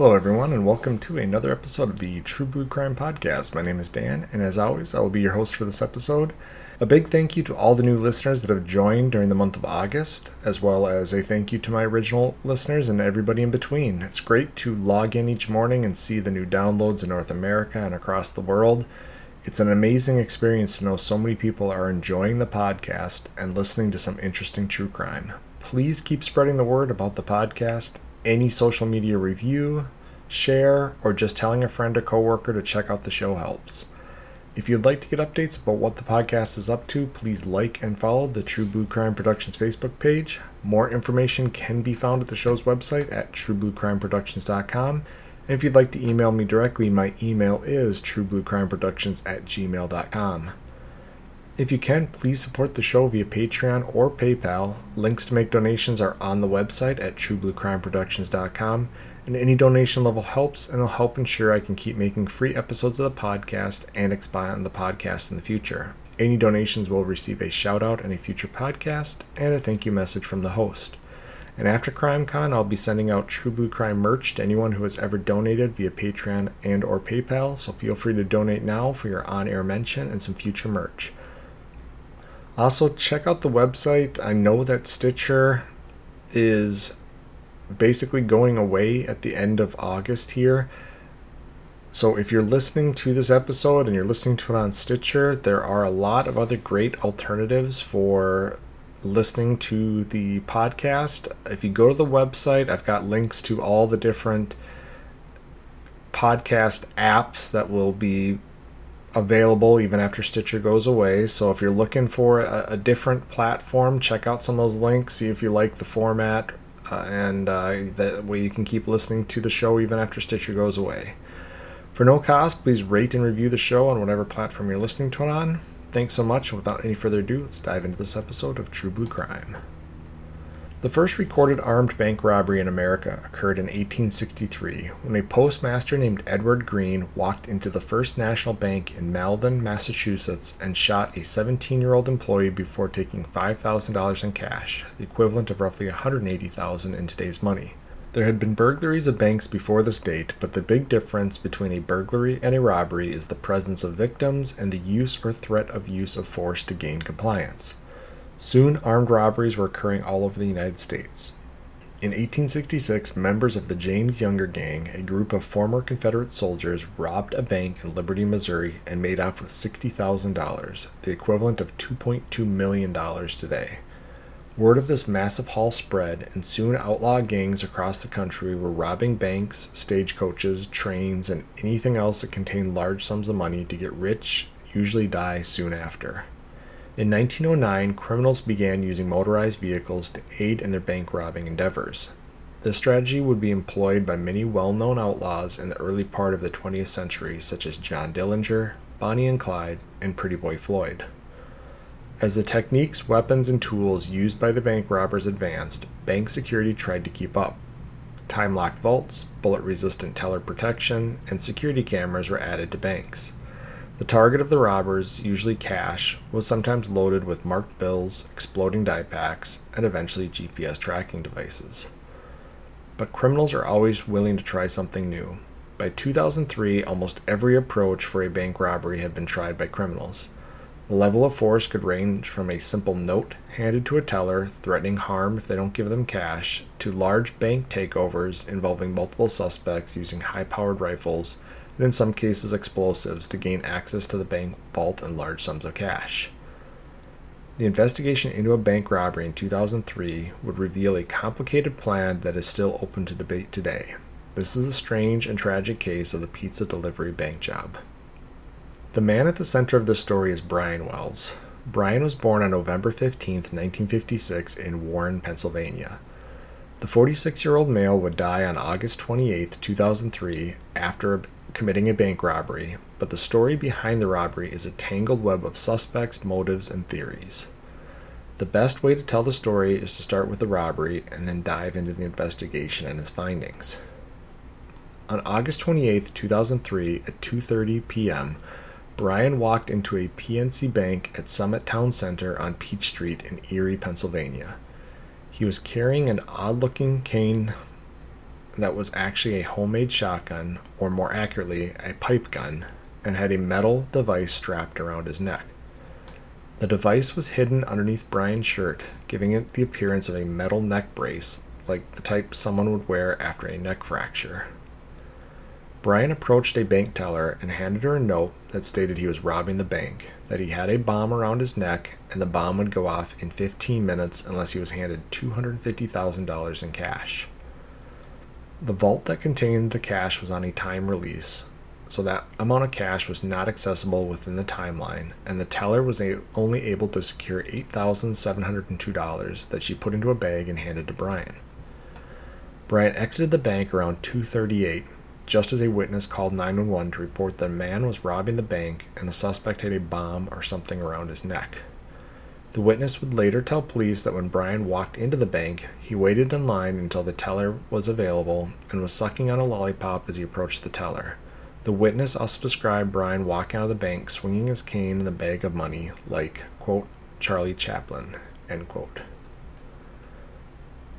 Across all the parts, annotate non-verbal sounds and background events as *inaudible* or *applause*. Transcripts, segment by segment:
Hello, everyone, and welcome to another episode of the True Blue Crime Podcast. My name is Dan, and as always, I will be your host for this episode. A big thank you to all the new listeners that have joined during the month of August, as well as a thank you to my original listeners and everybody in between. It's great to log in each morning and see the new downloads in North America and across the world. It's an amazing experience to know so many people are enjoying the podcast and listening to some interesting true crime. Please keep spreading the word about the podcast. Any social media review, share, or just telling a friend or coworker to check out the show helps. If you'd like to get updates about what the podcast is up to, please like and follow the True Blue Crime Productions Facebook page. More information can be found at the show's website at truebluecrimeproductions.com. And if you'd like to email me directly, my email is truebluecrimeproductions at gmail.com. If you can, please support the show via Patreon or PayPal. Links to make donations are on the website at truebluecrimeproductions.com and any donation level helps and will help ensure I can keep making free episodes of the podcast and expand on the podcast in the future. Any donations will receive a shout out in a future podcast and a thank you message from the host. And after CrimeCon, I'll be sending out True Blue Crime merch to anyone who has ever donated via Patreon and or PayPal, so feel free to donate now for your on-air mention and some future merch. Also, check out the website. I know that Stitcher is basically going away at the end of August here. So if you're listening to this episode and you're listening to it on Stitcher, there are a lot of other great alternatives for listening to the podcast. If you go to the website, I've got links to all the different podcast apps that will be available even after Stitcher goes away. So if you're looking for a, a different platform, check out some of those links, see if you like the format uh, and uh, that way you can keep listening to the show even after Stitcher goes away. For no cost, please rate and review the show on whatever platform you're listening to it on. Thanks so much, without any further ado, let's dive into this episode of True Blue Crime. The first recorded armed bank robbery in America occurred in 1863 when a postmaster named Edward Green walked into the First National Bank in Malden, Massachusetts, and shot a 17 year old employee before taking $5,000 in cash, the equivalent of roughly 180,000 in today's money. There had been burglaries of banks before this date, but the big difference between a burglary and a robbery is the presence of victims and the use or threat of use of force to gain compliance. Soon, armed robberies were occurring all over the United States. In 1866, members of the James Younger Gang, a group of former Confederate soldiers, robbed a bank in Liberty, Missouri, and made off with $60,000, the equivalent of $2.2 million today. Word of this massive haul spread, and soon outlaw gangs across the country were robbing banks, stagecoaches, trains, and anything else that contained large sums of money to get rich, usually die soon after. In 1909, criminals began using motorized vehicles to aid in their bank robbing endeavors. This strategy would be employed by many well known outlaws in the early part of the 20th century, such as John Dillinger, Bonnie and Clyde, and Pretty Boy Floyd. As the techniques, weapons, and tools used by the bank robbers advanced, bank security tried to keep up. Time locked vaults, bullet resistant teller protection, and security cameras were added to banks. The target of the robbers, usually cash, was sometimes loaded with marked bills, exploding dye packs, and eventually GPS tracking devices. But criminals are always willing to try something new. By 2003, almost every approach for a bank robbery had been tried by criminals. The level of force could range from a simple note handed to a teller threatening harm if they don't give them cash, to large bank takeovers involving multiple suspects using high powered rifles and in some cases explosives, to gain access to the bank vault and large sums of cash. The investigation into a bank robbery in 2003 would reveal a complicated plan that is still open to debate today. This is a strange and tragic case of the pizza delivery bank job. The man at the center of this story is Brian Wells. Brian was born on November 15, 1956, in Warren, Pennsylvania. The 46 year old male would die on August 28, 2003, after committing a bank robbery, but the story behind the robbery is a tangled web of suspects, motives, and theories. The best way to tell the story is to start with the robbery and then dive into the investigation and its findings. On August 28, 2003, at 2:30 p.m., Brian walked into a PNC Bank at Summit Town Center on Peach Street in Erie, Pennsylvania. He was carrying an odd-looking cane that was actually a homemade shotgun, or more accurately, a pipe gun, and had a metal device strapped around his neck. The device was hidden underneath Brian's shirt, giving it the appearance of a metal neck brace, like the type someone would wear after a neck fracture. Brian approached a bank teller and handed her a note that stated he was robbing the bank, that he had a bomb around his neck, and the bomb would go off in 15 minutes unless he was handed $250,000 in cash. The vault that contained the cash was on a time release, so that amount of cash was not accessible within the timeline, and the teller was a- only able to secure $8,702 that she put into a bag and handed to Brian. Brian exited the bank around 238 just as a witness called 911 to report that a man was robbing the bank and the suspect had a bomb or something around his neck. The witness would later tell police that when Brian walked into the bank, he waited in line until the teller was available and was sucking on a lollipop as he approached the teller. The witness also described Brian walking out of the bank swinging his cane and the bag of money like, quote, Charlie Chaplin, end quote.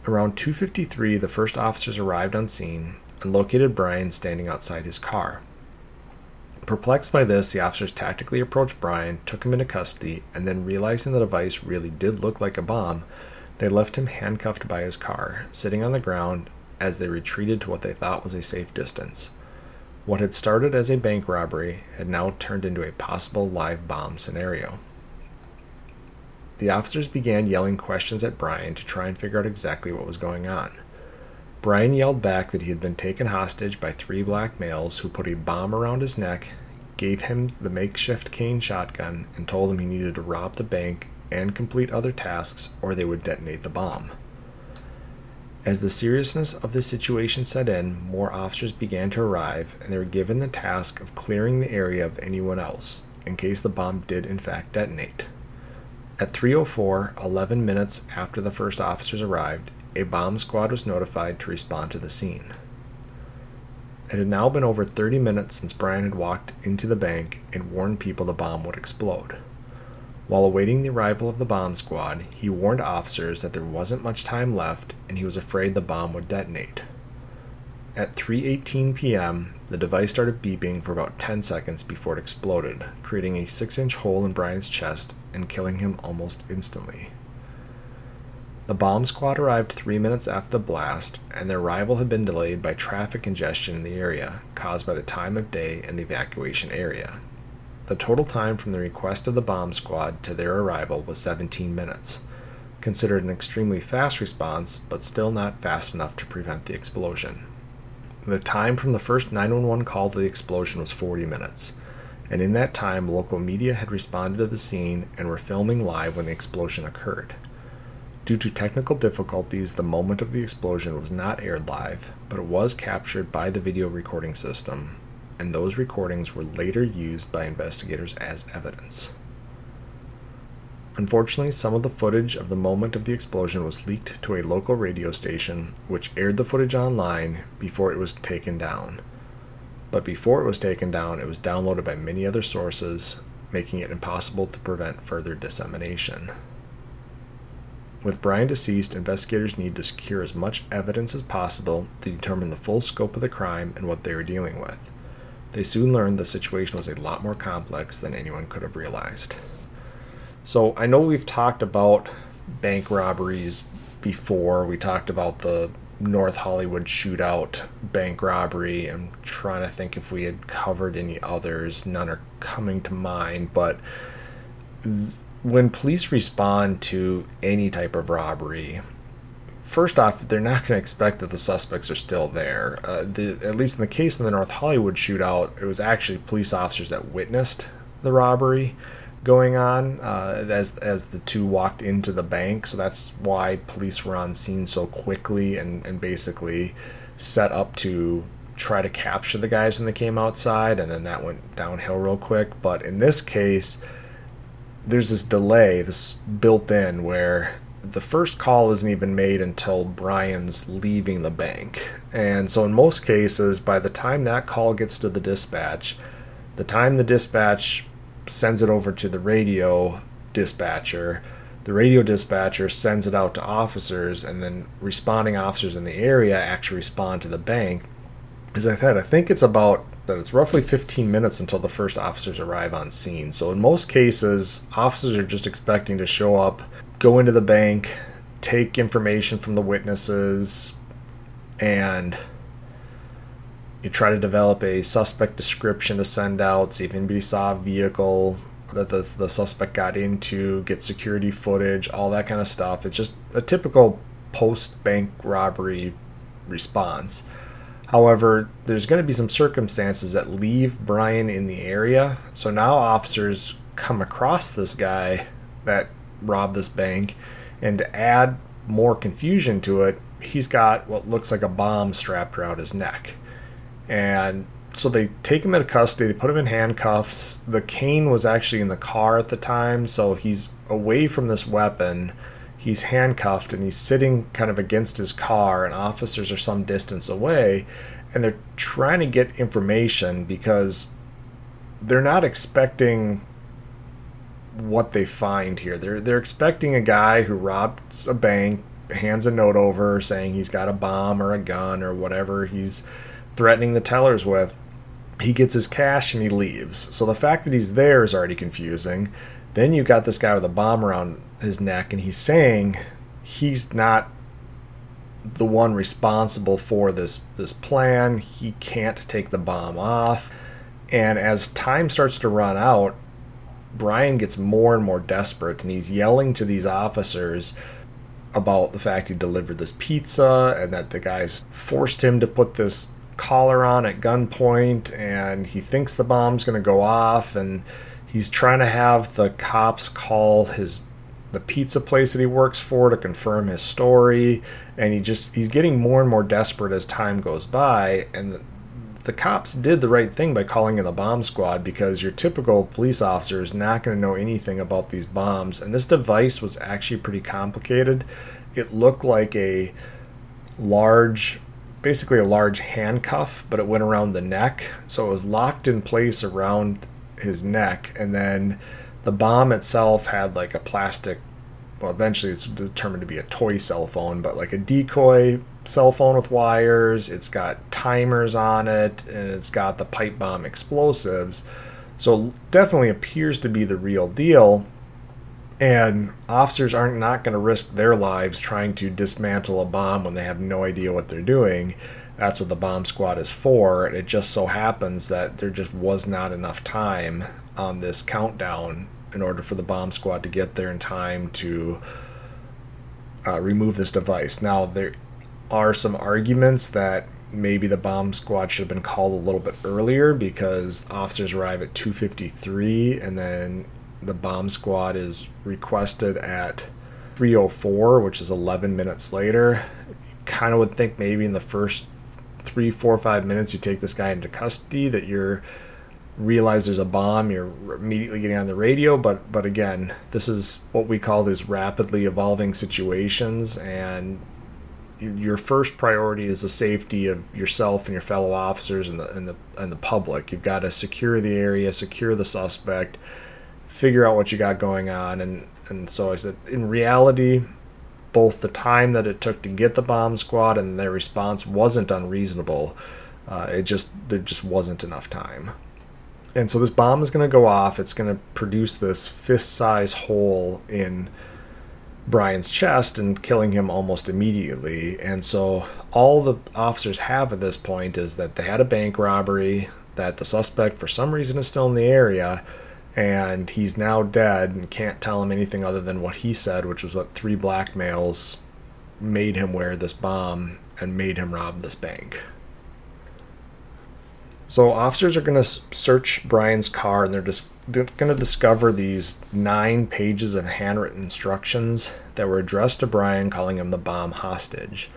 Around 2:53, the first officers arrived on scene and located Brian standing outside his car. Perplexed by this, the officers tactically approached Brian, took him into custody, and then realizing the device really did look like a bomb, they left him handcuffed by his car, sitting on the ground as they retreated to what they thought was a safe distance. What had started as a bank robbery had now turned into a possible live bomb scenario. The officers began yelling questions at Brian to try and figure out exactly what was going on. Brian yelled back that he had been taken hostage by three black males who put a bomb around his neck, gave him the makeshift cane shotgun, and told him he needed to rob the bank and complete other tasks or they would detonate the bomb. As the seriousness of the situation set in, more officers began to arrive, and they were given the task of clearing the area of anyone else, in case the bomb did in fact detonate. At 3:04, 11 minutes after the first officers arrived, a bomb squad was notified to respond to the scene. It had now been over 30 minutes since Brian had walked into the bank and warned people the bomb would explode. While awaiting the arrival of the bomb squad, he warned officers that there wasn't much time left and he was afraid the bomb would detonate. At 3:18 p.m., the device started beeping for about 10 seconds before it exploded, creating a 6-inch hole in Brian's chest and killing him almost instantly. The bomb squad arrived three minutes after the blast, and their arrival had been delayed by traffic congestion in the area, caused by the time of day and the evacuation area. The total time from the request of the bomb squad to their arrival was 17 minutes, considered an extremely fast response, but still not fast enough to prevent the explosion. The time from the first 911 call to the explosion was 40 minutes, and in that time, local media had responded to the scene and were filming live when the explosion occurred. Due to technical difficulties, the moment of the explosion was not aired live, but it was captured by the video recording system, and those recordings were later used by investigators as evidence. Unfortunately, some of the footage of the moment of the explosion was leaked to a local radio station, which aired the footage online before it was taken down. But before it was taken down, it was downloaded by many other sources, making it impossible to prevent further dissemination. With Brian deceased, investigators need to secure as much evidence as possible to determine the full scope of the crime and what they were dealing with. They soon learned the situation was a lot more complex than anyone could have realized. So, I know we've talked about bank robberies before. We talked about the North Hollywood shootout bank robbery. I'm trying to think if we had covered any others. None are coming to mind, but when police respond to any type of robbery, first off, they're not going to expect that the suspects are still there. Uh, the, at least in the case of the North Hollywood shootout, it was actually police officers that witnessed the robbery going on uh, as as the two walked into the bank. So that's why police were on scene so quickly and, and basically set up to try to capture the guys when they came outside, and then that went downhill real quick. But in this case, there's this delay, this built in, where the first call isn't even made until Brian's leaving the bank. And so, in most cases, by the time that call gets to the dispatch, the time the dispatch sends it over to the radio dispatcher, the radio dispatcher sends it out to officers, and then responding officers in the area actually respond to the bank. As I said, I think it's about that it's roughly 15 minutes until the first officers arrive on scene. So in most cases, officers are just expecting to show up, go into the bank, take information from the witnesses, and you try to develop a suspect description to send out, see if anybody saw a vehicle that the, the suspect got into, get security footage, all that kind of stuff. It's just a typical post bank robbery response. However, there's going to be some circumstances that leave Brian in the area. So now officers come across this guy that robbed this bank, and to add more confusion to it, he's got what looks like a bomb strapped around his neck. And so they take him into custody, they put him in handcuffs. The cane was actually in the car at the time, so he's away from this weapon he's handcuffed and he's sitting kind of against his car and officers are some distance away and they're trying to get information because they're not expecting what they find here. They're they're expecting a guy who robs a bank, hands a note over saying he's got a bomb or a gun or whatever he's threatening the tellers with. He gets his cash and he leaves. So the fact that he's there is already confusing. Then you got this guy with a bomb around his neck, and he's saying he's not the one responsible for this this plan. He can't take the bomb off. And as time starts to run out, Brian gets more and more desperate and he's yelling to these officers about the fact he delivered this pizza and that the guys forced him to put this collar on at gunpoint and he thinks the bomb's going to go off and he's trying to have the cops call his the pizza place that he works for to confirm his story. And he just he's getting more and more desperate as time goes by. And the, the cops did the right thing by calling in the bomb squad because your typical police officer is not going to know anything about these bombs. And this device was actually pretty complicated. It looked like a large basically a large handcuff but it went around the neck. So it was locked in place around his neck, and then the bomb itself had like a plastic. Well, eventually it's determined to be a toy cell phone, but like a decoy cell phone with wires. It's got timers on it, and it's got the pipe bomb explosives. So definitely appears to be the real deal. And officers aren't not going to risk their lives trying to dismantle a bomb when they have no idea what they're doing. That's what the bomb squad is for. It just so happens that there just was not enough time on this countdown in order for the bomb squad to get there in time to uh, remove this device. Now, there are some arguments that maybe the bomb squad should have been called a little bit earlier because officers arrive at 2:53 and then the bomb squad is requested at 304 which is 11 minutes later kind of would think maybe in the first three, four, five minutes you take this guy into custody, that you're realize there's a bomb, you're immediately getting on the radio. But but again, this is what we call these rapidly evolving situations, and your first priority is the safety of yourself and your fellow officers and the and the and the public. You've got to secure the area, secure the suspect, figure out what you got going on, and and so I said in reality both the time that it took to get the bomb squad and their response wasn't unreasonable. Uh, it just there just wasn't enough time. And so this bomb is going to go off. It's going to produce this fist-size hole in Brian's chest and killing him almost immediately. And so all the officers have at this point is that they had a bank robbery, that the suspect for some reason is still in the area, and he's now dead and can't tell him anything other than what he said, which was what three black males made him wear this bomb and made him rob this bank. So officers are going to search Brian's car and they're just going to discover these nine pages of handwritten instructions that were addressed to Brian, calling him the bomb hostage.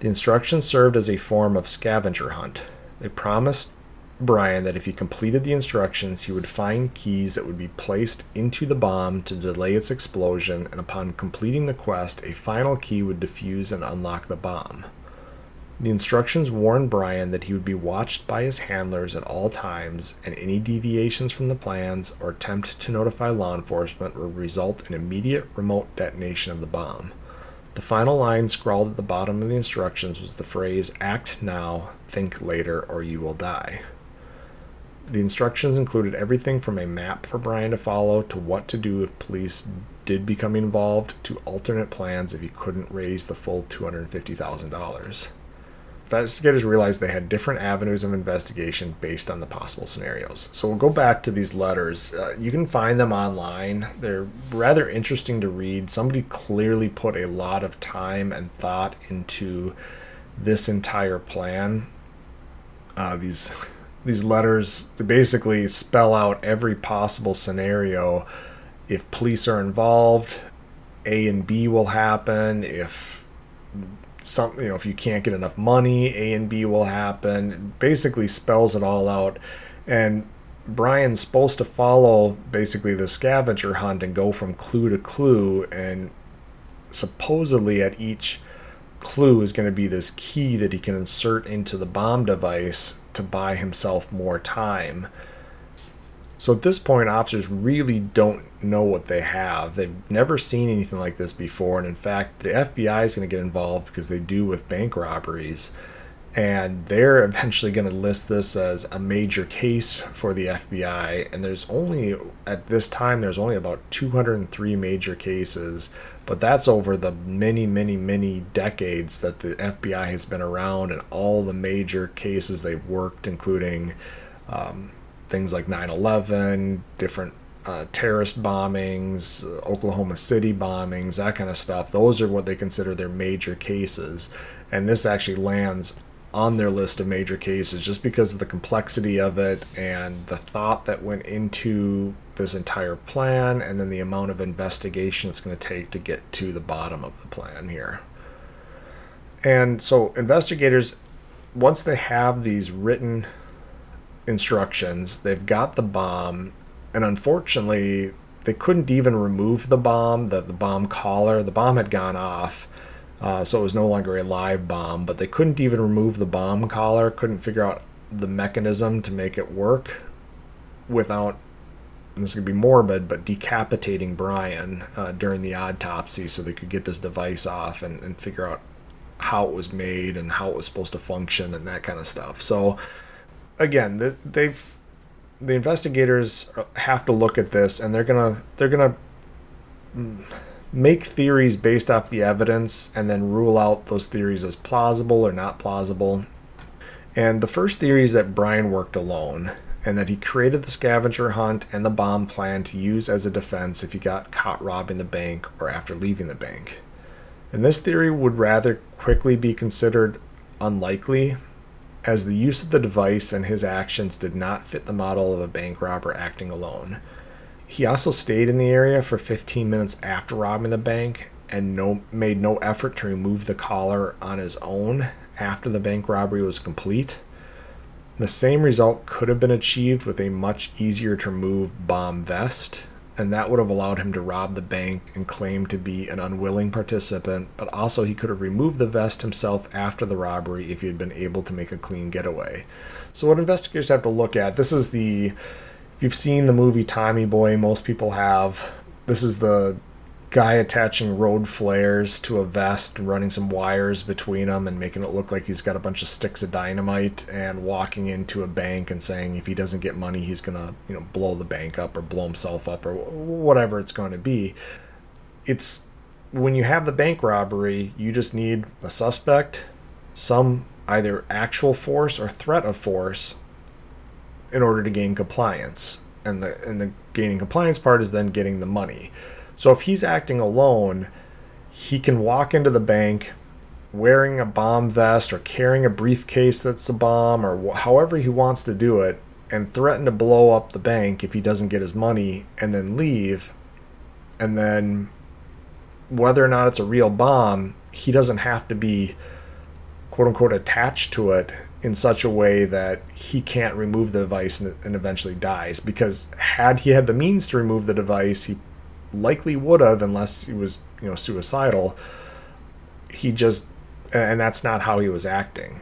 The instructions served as a form of scavenger hunt. They promised Brian that if he completed the instructions, he would find keys that would be placed into the bomb to delay its explosion, and upon completing the quest, a final key would defuse and unlock the bomb. The instructions warned Brian that he would be watched by his handlers at all times, and any deviations from the plans or attempt to notify law enforcement would result in immediate remote detonation of the bomb. The final line scrawled at the bottom of the instructions was the phrase, Act now, think later, or you will die. The instructions included everything from a map for Brian to follow to what to do if police did become involved to alternate plans if he couldn't raise the full $250,000 investigators realized they had different avenues of investigation based on the possible scenarios. So we'll go back to these letters. Uh, you can find them online. They're rather interesting to read. Somebody clearly put a lot of time and thought into this entire plan. Uh, these these letters basically spell out every possible scenario. If police are involved, A and B will happen. If some you know if you can't get enough money a and b will happen basically spells it all out and brian's supposed to follow basically the scavenger hunt and go from clue to clue and supposedly at each clue is going to be this key that he can insert into the bomb device to buy himself more time so at this point, officers really don't know what they have. They've never seen anything like this before. And in fact, the FBI is going to get involved because they do with bank robberies. And they're *laughs* eventually going to list this as a major case for the FBI. And there's only, at this time, there's only about 203 major cases. But that's over the many, many, many decades that the FBI has been around and all the major cases they've worked, including. Um, things like 9 11, different uh, terrorist bombings, Oklahoma City bombings, that kind of stuff. Those are what they consider their major cases. And this actually lands on their list of major cases just because of the complexity of it and the thought that went into this entire plan and then the amount of investigation it's going to take to get to the bottom of the plan here. And so investigators once they have these written instructions. They've got the bomb, and unfortunately, they couldn't even remove the bomb. The, the bomb collar, the bomb had gone off, uh, so it was no longer a live bomb. But they couldn't even remove the bomb collar. Couldn't figure out the mechanism to make it work without. this could be morbid, but decapitating Brian uh, during the autopsy, so they could get this device off and, and figure out how it was made and how it was supposed to function and that kind of stuff. So again, they've the investigators have to look at this and they're gonna they're gonna make theories based off the evidence and then rule out those theories as plausible or not plausible. And the first theory is that Brian worked alone and that he created the scavenger hunt and the bomb plan to use as a defense if he got caught robbing the bank or after leaving the bank. And this theory would rather quickly be considered unlikely as the use of the device and his actions did not fit the model of a bank robber acting alone. He also stayed in the area for 15 minutes after robbing the bank and no, made no effort to remove the collar on his own after the bank robbery was complete. The same result could have been achieved with a much easier to remove bomb vest and that would have allowed him to rob the bank and claim to be an unwilling participant, but also he could have removed the vest himself after the robbery if he had been able to make a clean getaway. So, what investigators have to look at this is the. If you've seen the movie Tommy Boy, most people have. This is the guy attaching road flares to a vest and running some wires between them and making it look like he's got a bunch of sticks of dynamite and walking into a bank and saying if he doesn't get money he's gonna you know blow the bank up or blow himself up or whatever it's going to be it's when you have the bank robbery you just need a suspect some either actual force or threat of force in order to gain compliance and the and the gaining compliance part is then getting the money so if he's acting alone, he can walk into the bank wearing a bomb vest or carrying a briefcase that's a bomb or however he wants to do it and threaten to blow up the bank if he doesn't get his money and then leave. And then whether or not it's a real bomb, he doesn't have to be quote unquote attached to it in such a way that he can't remove the device and, and eventually dies. Because had he had the means to remove the device, he likely would have unless he was you know suicidal he just and that's not how he was acting.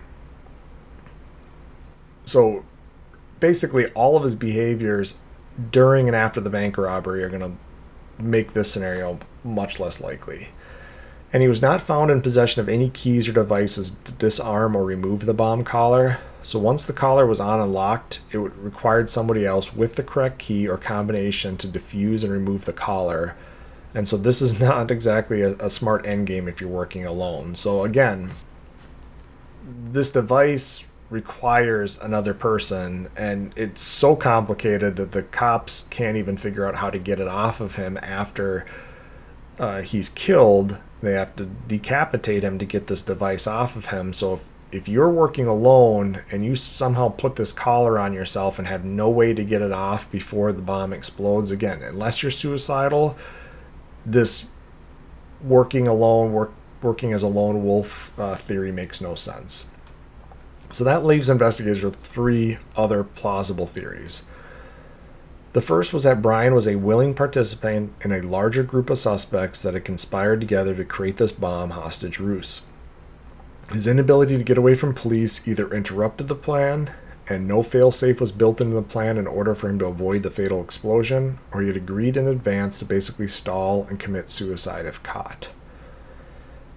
So basically, all of his behaviors during and after the bank robbery are going to make this scenario much less likely. And he was not found in possession of any keys or devices to disarm or remove the bomb collar. So once the collar was on and locked, it required somebody else with the correct key or combination to defuse and remove the collar. And so this is *laughs* not exactly a, a smart endgame if you're working alone. So again, this device requires another person and it's so complicated that the cops can't even figure out how to get it off of him after uh, he's killed they have to decapitate him to get this device off of him so if, if you're working alone and you somehow put this collar on yourself and have no way to get it off before the bomb explodes again unless you're suicidal this working alone work, working as a lone wolf uh, theory makes no sense so that leaves investigators with three other plausible theories. The first was that Brian was a willing participant in a larger group of suspects that had conspired together to create this bomb hostage ruse. His inability to get away from police either interrupted the plan, and no failsafe was built into the plan in order for him to avoid the fatal explosion, or he had agreed in advance to basically stall and commit suicide if caught.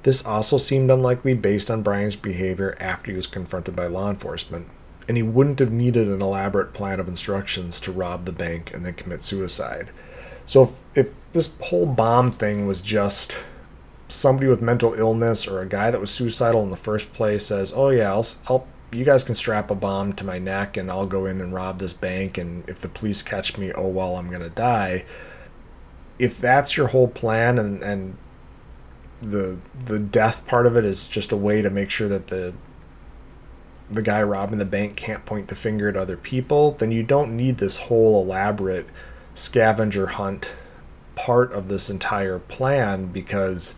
This also seemed unlikely based on Brian's behavior after he was confronted by law enforcement, and he wouldn't have needed an elaborate plan of instructions to rob the bank and then commit suicide. So if, if this whole bomb thing was just somebody with mental illness or a guy that was suicidal in the first place says, "Oh yeah, I'll, I'll you guys can strap a bomb to my neck and I'll go in and rob this bank and if the police catch me, oh well, I'm going to die." If that's your whole plan and and the the death part of it is just a way to make sure that the the guy robbing the bank can't point the finger at other people, then you don't need this whole elaborate scavenger hunt part of this entire plan because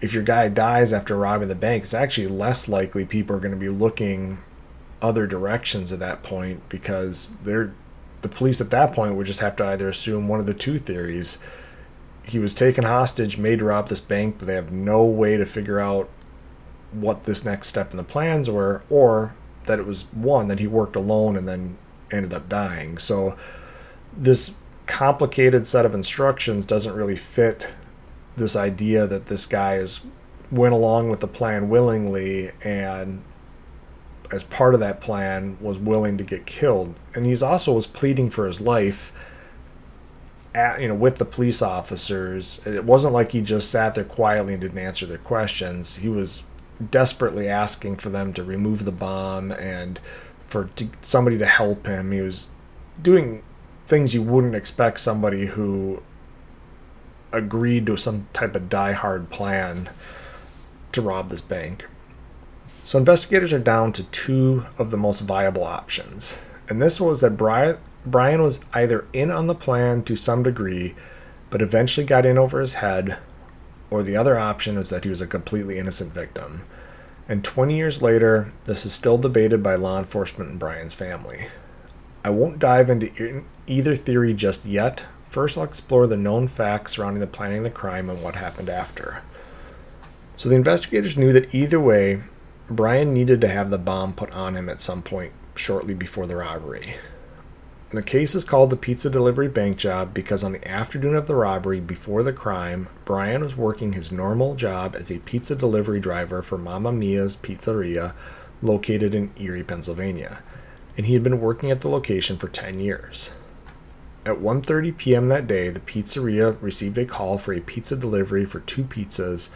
if your guy dies after robbing the bank, it's actually less likely people are going to be looking other directions at that point because they're the police at that point would just have to either assume one of the two theories. He was taken hostage, made to rob this bank, but they have no way to figure out what this next step in the plans were, or that it was one that he worked alone and then ended up dying. So this complicated set of instructions doesn't really fit this idea that this guy is went along with the plan willingly and as part of that plan was willing to get killed and he's also was pleading for his life at, you know with the police officers. It wasn't like he just sat there quietly and didn't answer their questions. He was desperately asking for them to remove the bomb and for somebody to help him. He was doing things you wouldn't expect somebody who agreed to some type of die-hard plan to rob this bank. So investigators are down to two of the most viable options. And this was that Brian Brian was either in on the plan to some degree, but eventually got in over his head, or the other option is that he was a completely innocent victim. And 20 years later, this is still debated by law enforcement and Brian's family. I won't dive into either theory just yet. First, I'll explore the known facts surrounding the planning of the crime and what happened after. So, the investigators knew that either way, Brian needed to have the bomb put on him at some point shortly before the robbery. The case is called the pizza delivery bank job because on the afternoon of the robbery before the crime, Brian was working his normal job as a pizza delivery driver for Mamma Mia's Pizzeria located in Erie, Pennsylvania, and he had been working at the location for 10 years. At 1:30 p.m. that day, the pizzeria received a call for a pizza delivery for two pizzas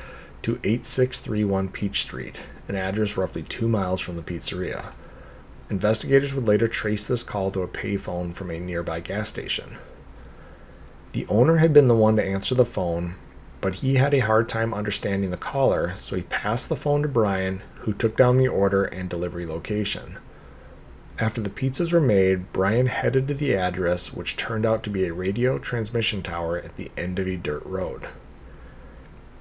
to 8631 Peach Street, an address roughly 2 miles from the pizzeria. Investigators would later trace this call to a payphone from a nearby gas station. The owner had been the one to answer the phone, but he had a hard time understanding the caller, so he passed the phone to Brian, who took down the order and delivery location. After the pizzas were made, Brian headed to the address, which turned out to be a radio transmission tower at the end of a dirt road.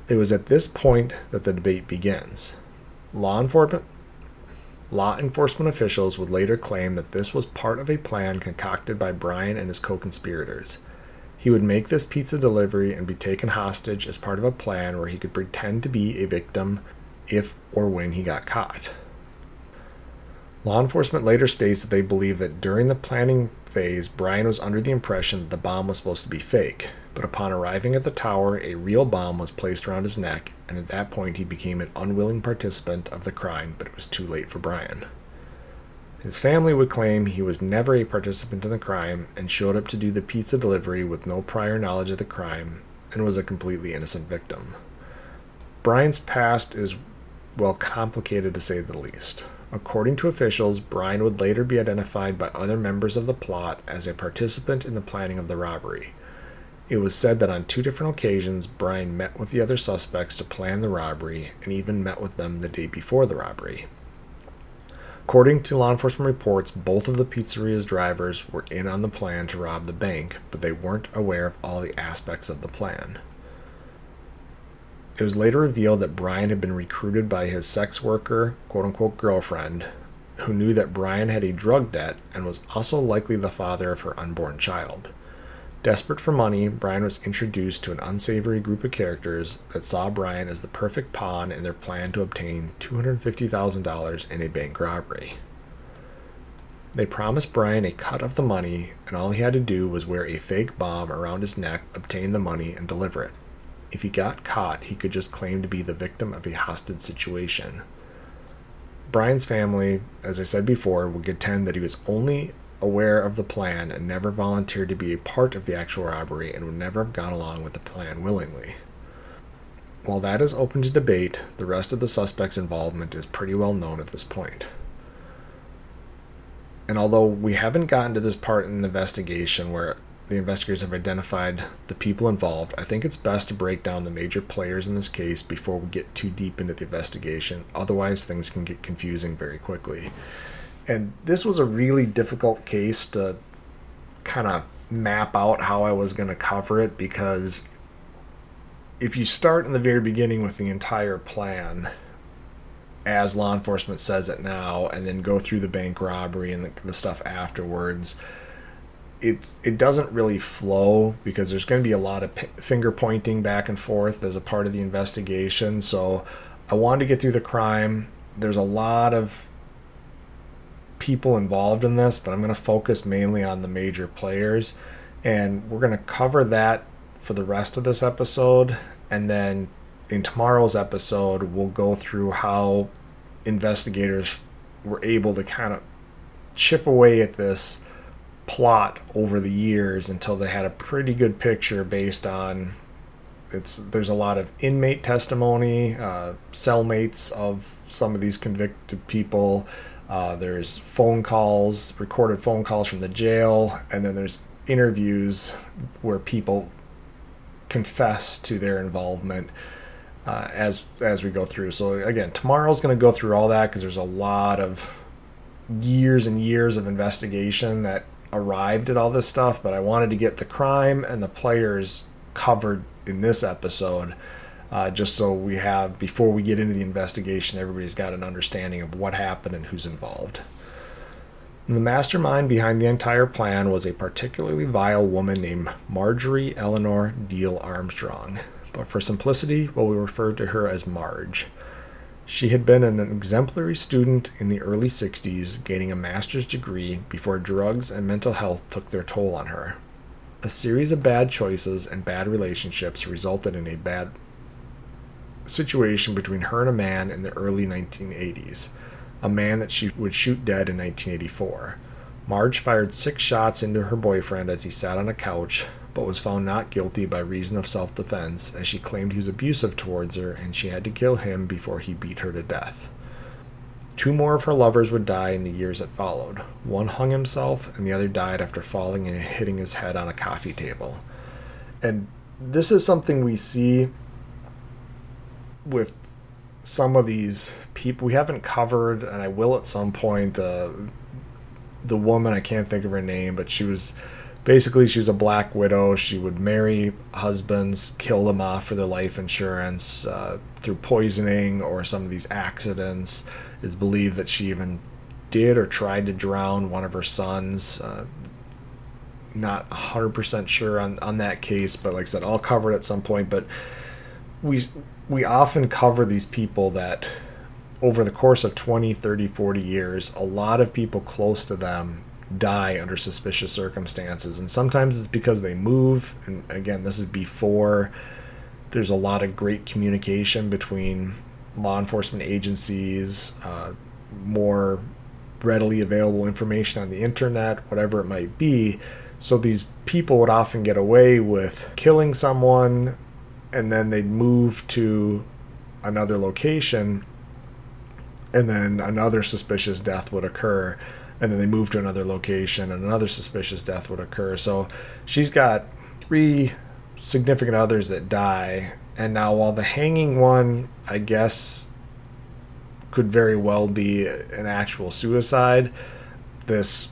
It was at this point that the debate begins. Law enforcement Law enforcement officials would later claim that this was part of a plan concocted by Brian and his co conspirators. He would make this pizza delivery and be taken hostage as part of a plan where he could pretend to be a victim if or when he got caught. Law enforcement later states that they believe that during the planning phase, Brian was under the impression that the bomb was supposed to be fake, but upon arriving at the tower, a real bomb was placed around his neck, and at that point he became an unwilling participant of the crime, but it was too late for Brian. His family would claim he was never a participant in the crime and showed up to do the pizza delivery with no prior knowledge of the crime and was a completely innocent victim. Brian's past is, well, complicated to say the least. According to officials, Brian would later be identified by other members of the plot as a participant in the planning of the robbery. It was said that on two different occasions, Brian met with the other suspects to plan the robbery and even met with them the day before the robbery. According to law enforcement reports, both of the pizzeria's drivers were in on the plan to rob the bank, but they weren't aware of all the aspects of the plan. It was later revealed that Brian had been recruited by his sex worker, quote unquote, girlfriend, who knew that Brian had a drug debt and was also likely the father of her unborn child. Desperate for money, Brian was introduced to an unsavory group of characters that saw Brian as the perfect pawn in their plan to obtain $250,000 in a bank robbery. They promised Brian a cut of the money, and all he had to do was wear a fake bomb around his neck, obtain the money, and deliver it. If he got caught, he could just claim to be the victim of a hostage situation. Brian's family, as I said before, would contend that he was only aware of the plan and never volunteered to be a part of the actual robbery and would never have gone along with the plan willingly. While that is open to debate, the rest of the suspect's involvement is pretty well known at this point. And although we haven't gotten to this part in the investigation where the investigators have identified the people involved, I think it's best to break down the major players in this case before we get too deep into the investigation. Otherwise, things can get confusing very quickly. And this was a really difficult case to kind of map out how I was going to cover it because if you start in the very beginning with the entire plan, as law enforcement says it now, and then go through the bank robbery and the, the stuff afterwards, it it doesn't really flow because there's going to be a lot of p- finger pointing back and forth as a part of the investigation. So I wanted to get through the crime. There's a lot of people involved in this, but I'm going to focus mainly on the major players. And we're going to cover that for the rest of this episode. And then in tomorrow's episode, we'll go through how investigators were able to kind of chip away at this plot over the years until they had a pretty good picture based on it's there's a lot of inmate testimony uh, cellmates of some of these convicted people uh, there's phone calls, recorded phone calls from the jail, and then there's interviews where people confess to their involvement uh, as as we go through. So again, tomorrow's going to go through all that because there's a lot of years and years of investigation that arrived at all this stuff. But I wanted to get the crime and the players covered in this episode uh, just so we have, before we get into the investigation, everybody's got an understanding of what happened and who's involved. The mastermind behind the entire plan was a particularly vile woman named Marjorie Eleanor Diehl-Armstrong, but for simplicity, well, we refer to her as Marge. She had been an exemplary student in the early 60s, gaining a master's degree before drugs and mental health took their toll on her. A series of bad choices and bad relationships resulted in a bad situation between her and a man in the early 1980s, a man that she would shoot dead in 1984. Marge fired six shots into her boyfriend as he sat on a couch, but was found not guilty by reason of self defense, as she claimed he was abusive towards her and she had to kill him before he beat her to death. Two more of her lovers would die in the years that followed. One hung himself, and the other died after falling and hitting his head on a coffee table. And this is something we see with some of these people we haven't covered, and I will at some point. Uh, the woman I can't think of her name, but she was basically she was a black widow. She would marry husbands, kill them off for their life insurance uh, through poisoning or some of these accidents. It's believed that she even did or tried to drown one of her sons. Uh, not 100% sure on, on that case, but like I said, I'll cover it at some point. But we we often cover these people that over the course of 20, 30, 40 years, a lot of people close to them die under suspicious circumstances. And sometimes it's because they move. And again, this is before there's a lot of great communication between law enforcement agencies, uh, more readily available information on the internet, whatever it might be. So these people would often get away with killing someone and then they'd move to another location and then another suspicious death would occur and then they move to another location and another suspicious death would occur. So she's got three significant others that die and now while the hanging one i guess could very well be an actual suicide this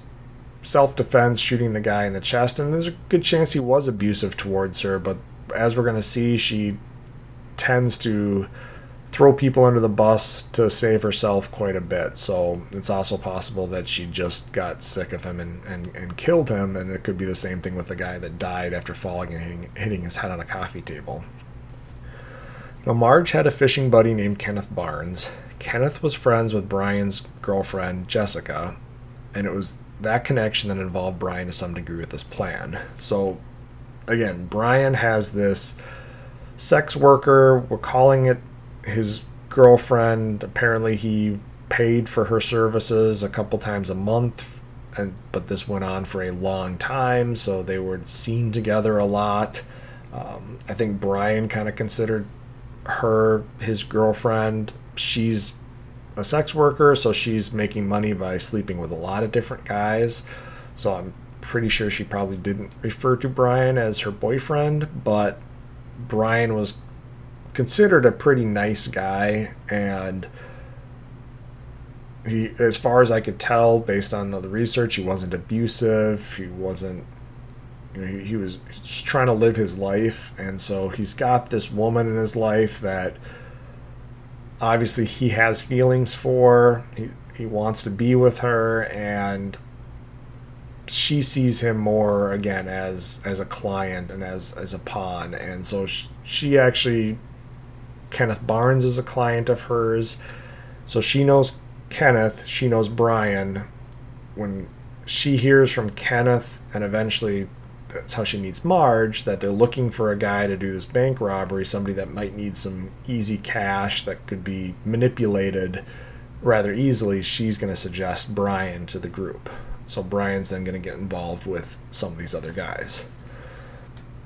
self-defense shooting the guy in the chest and there's a good chance he was abusive towards her but as we're going to see she tends to throw people under the bus to save herself quite a bit. So it's also possible that she just got sick of him and, and, and killed him, and it could be the same thing with the guy that died after falling and hitting, hitting his head on a coffee table. Now, Marge had a fishing buddy named Kenneth Barnes. Kenneth was friends with Brian's girlfriend, Jessica, and it was that connection that involved Brian to some degree with this plan. So, again, Brian has this sex worker, we're calling it his girlfriend. Apparently he paid for her services a couple times a month and but this went on for a long time so they were seen together a lot. Um, i think brian kind of considered her his girlfriend. She's a sex worker so she's making money by sleeping with a lot of different guys. So i'm pretty sure she probably didn't refer to brian as her boyfriend but brian was considered a pretty nice guy and he as far as I could tell based on the research he wasn't abusive he wasn't you know, he, he was just trying to live his life and so he's got this woman in his life that obviously he has feelings for he, he wants to be with her and she sees him more again as as a client and as as a pawn and so she, she actually Kenneth Barnes is a client of hers. So she knows Kenneth, she knows Brian. When she hears from Kenneth, and eventually that's how she meets Marge, that they're looking for a guy to do this bank robbery, somebody that might need some easy cash that could be manipulated rather easily, she's going to suggest Brian to the group. So Brian's then going to get involved with some of these other guys.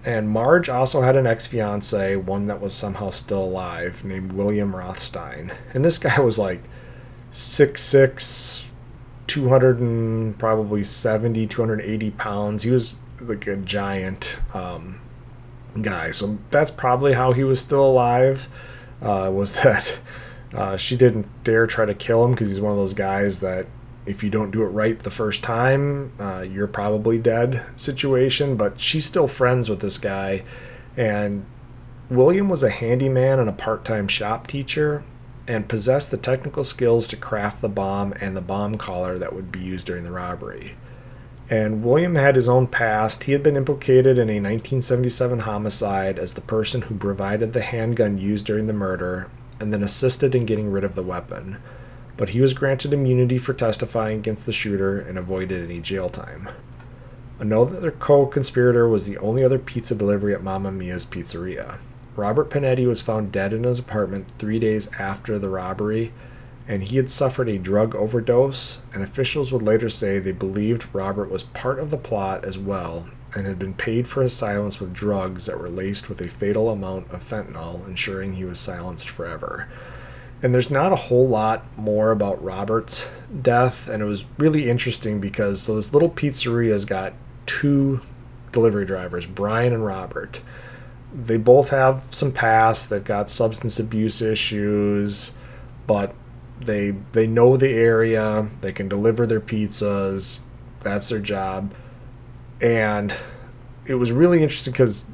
And Marge also had an ex fiance, one that was somehow still alive, named William Rothstein. And this guy was like 6'6, 200 and probably 70, 280 pounds. He was like a giant um, guy. So that's probably how he was still alive, uh, was *laughs* that uh, she didn't dare try to kill him because he's one of those guys that if you don't do it right the first time, uh, you're probably dead situation. But she's still friends with this guy. And William was a handyman and a part time shop teacher and possessed the technical skills to craft the bomb and the bomb collar that would be used during the robbery. And William had his own past. He had been implicated in a 1977 homicide as the person who provided the handgun used during the murder and then assisted in getting rid of the weapon but he was granted immunity for testifying against the shooter and avoided any jail time. Another co conspirator was the only other pizza delivery at Mamma Mia's Pizzeria. Robert Pinetti was found dead in his apartment three days after the robbery, and he had suffered a drug overdose, and officials would later say they believed Robert was part of the plot as well and had been paid for his silence with drugs that were laced with a fatal amount of fentanyl, ensuring he was silenced forever. And there's not a whole lot more about Robert's death, and it was really interesting because so this little pizzeria's got two delivery drivers, Brian and Robert. They both have some past. They've got substance abuse issues, but they they know the area. They can deliver their pizzas. That's their job. And it was really interesting because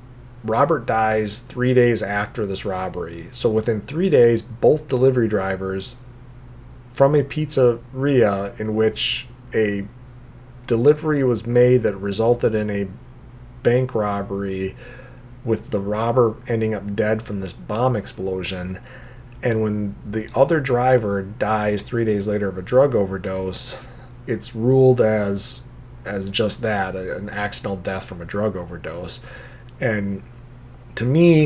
Robert dies three days after this robbery. So within three days, both delivery drivers from a pizzeria in which a delivery was made that resulted in a bank robbery with the robber ending up dead from this bomb explosion. And when the other driver dies three days later of a drug overdose, it's ruled as as just that an accidental death from a drug overdose. And to me,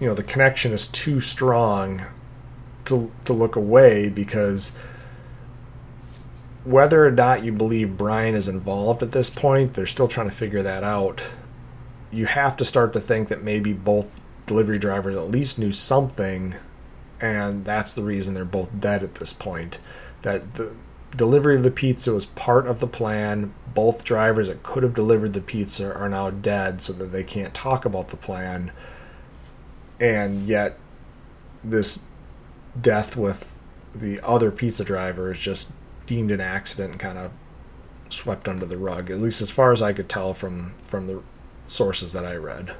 you know, the connection is too strong to to look away because whether or not you believe Brian is involved at this point, they're still trying to figure that out. You have to start to think that maybe both delivery drivers at least knew something, and that's the reason they're both dead at this point. That the delivery of the pizza was part of the plan. Both drivers that could have delivered the pizza are now dead, so that they can't talk about the plan. And yet, this death with the other pizza driver is just deemed an accident and kind of swept under the rug, at least as far as I could tell from, from the sources that I read.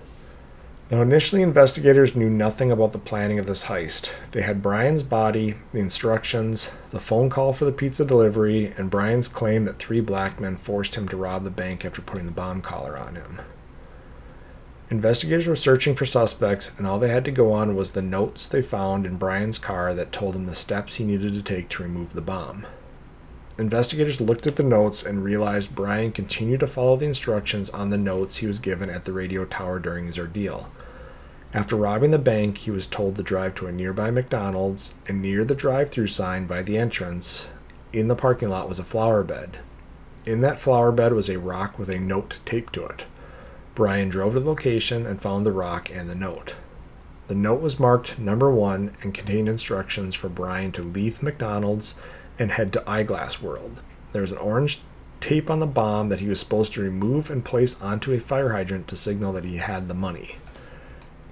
Now, initially, investigators knew nothing about the planning of this heist. They had Brian's body, the instructions, the phone call for the pizza delivery, and Brian's claim that three black men forced him to rob the bank after putting the bomb collar on him. Investigators were searching for suspects, and all they had to go on was the notes they found in Brian's car that told him the steps he needed to take to remove the bomb. Investigators looked at the notes and realized Brian continued to follow the instructions on the notes he was given at the radio tower during his ordeal. After robbing the bank, he was told to drive to a nearby McDonald's, and near the drive through sign by the entrance, in the parking lot, was a flower bed. In that flower bed was a rock with a note taped to it. Brian drove to the location and found the rock and the note. The note was marked number one and contained instructions for Brian to leave McDonald's and head to Eyeglass World. There was an orange tape on the bomb that he was supposed to remove and place onto a fire hydrant to signal that he had the money.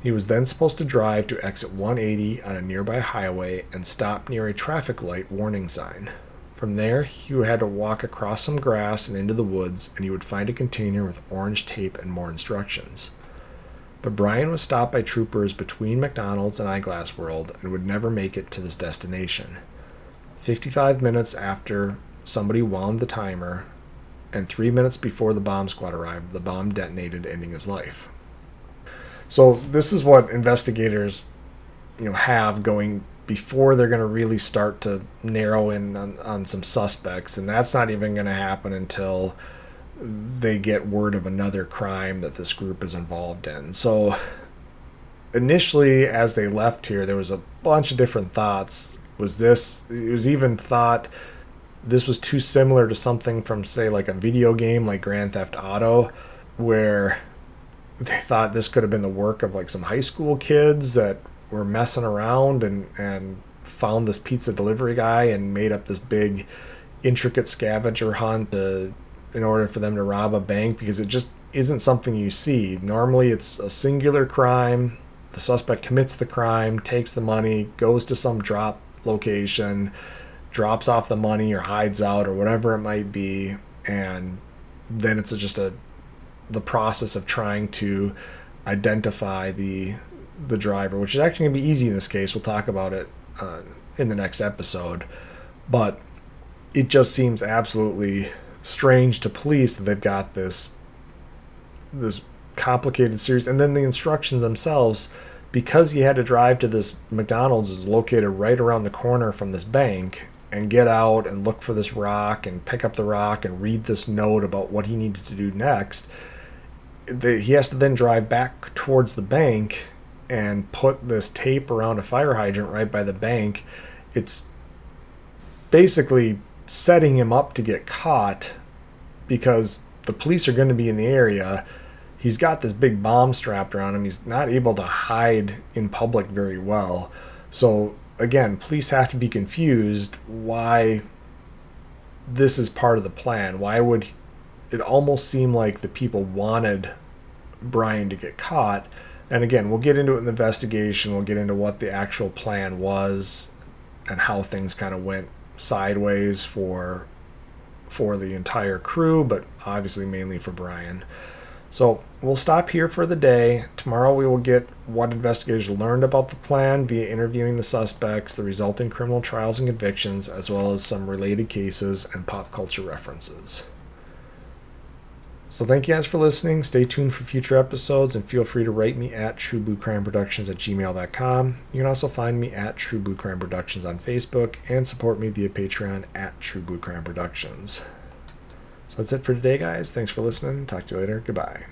He was then supposed to drive to exit 180 on a nearby highway and stop near a traffic light warning sign. From there, he had to walk across some grass and into the woods, and he would find a container with orange tape and more instructions. But Brian was stopped by troopers between McDonald's and Eyeglass World and would never make it to this destination. 55 minutes after somebody wound the timer, and three minutes before the bomb squad arrived, the bomb detonated, ending his life. So this is what investigators, you know, have going before they're going to really start to narrow in on, on some suspects, and that's not even going to happen until they get word of another crime that this group is involved in. So initially, as they left here, there was a bunch of different thoughts was this it was even thought this was too similar to something from say like a video game like Grand Theft Auto where they thought this could have been the work of like some high school kids that were messing around and and found this pizza delivery guy and made up this big intricate scavenger hunt to, in order for them to rob a bank because it just isn't something you see. Normally it's a singular crime, the suspect commits the crime, takes the money, goes to some drop location, drops off the money or hides out or whatever it might be, and then it's just a the process of trying to identify the the driver, which is actually going to be easy in this case. We'll talk about it uh, in the next episode, but it just seems absolutely strange to police that they've got this this complicated series, and then the instructions themselves because he had to drive to this McDonald's is located right around the corner from this bank and get out and look for this rock and pick up the rock and read this note about what he needed to do next. he has to then drive back towards the bank and put this tape around a fire hydrant right by the bank. It's basically setting him up to get caught because the police are going to be in the area he's got this big bomb strapped around him. He's not able to hide in public very well. So again, police have to be confused why this is part of the plan. Why would it almost seem like the people wanted Brian to get caught? And again, we'll get into it in the investigation. We'll get into what the actual plan was and how things kind of went sideways for for the entire crew, but obviously mainly for Brian. So we'll stop here for the day. Tomorrow we will get what investigators learned about the plan via interviewing the suspects, the resulting criminal trials and convictions, as well as some related cases and pop culture references. So thank you guys for listening. Stay tuned for future episodes and feel free to write me at truebluecrimeproductions at gmail.com. You can also find me at True Blue Crime Productions on Facebook and support me via Patreon at True Blue Crime Productions. So that's it for today, guys. Thanks for listening. Talk to you later. Goodbye.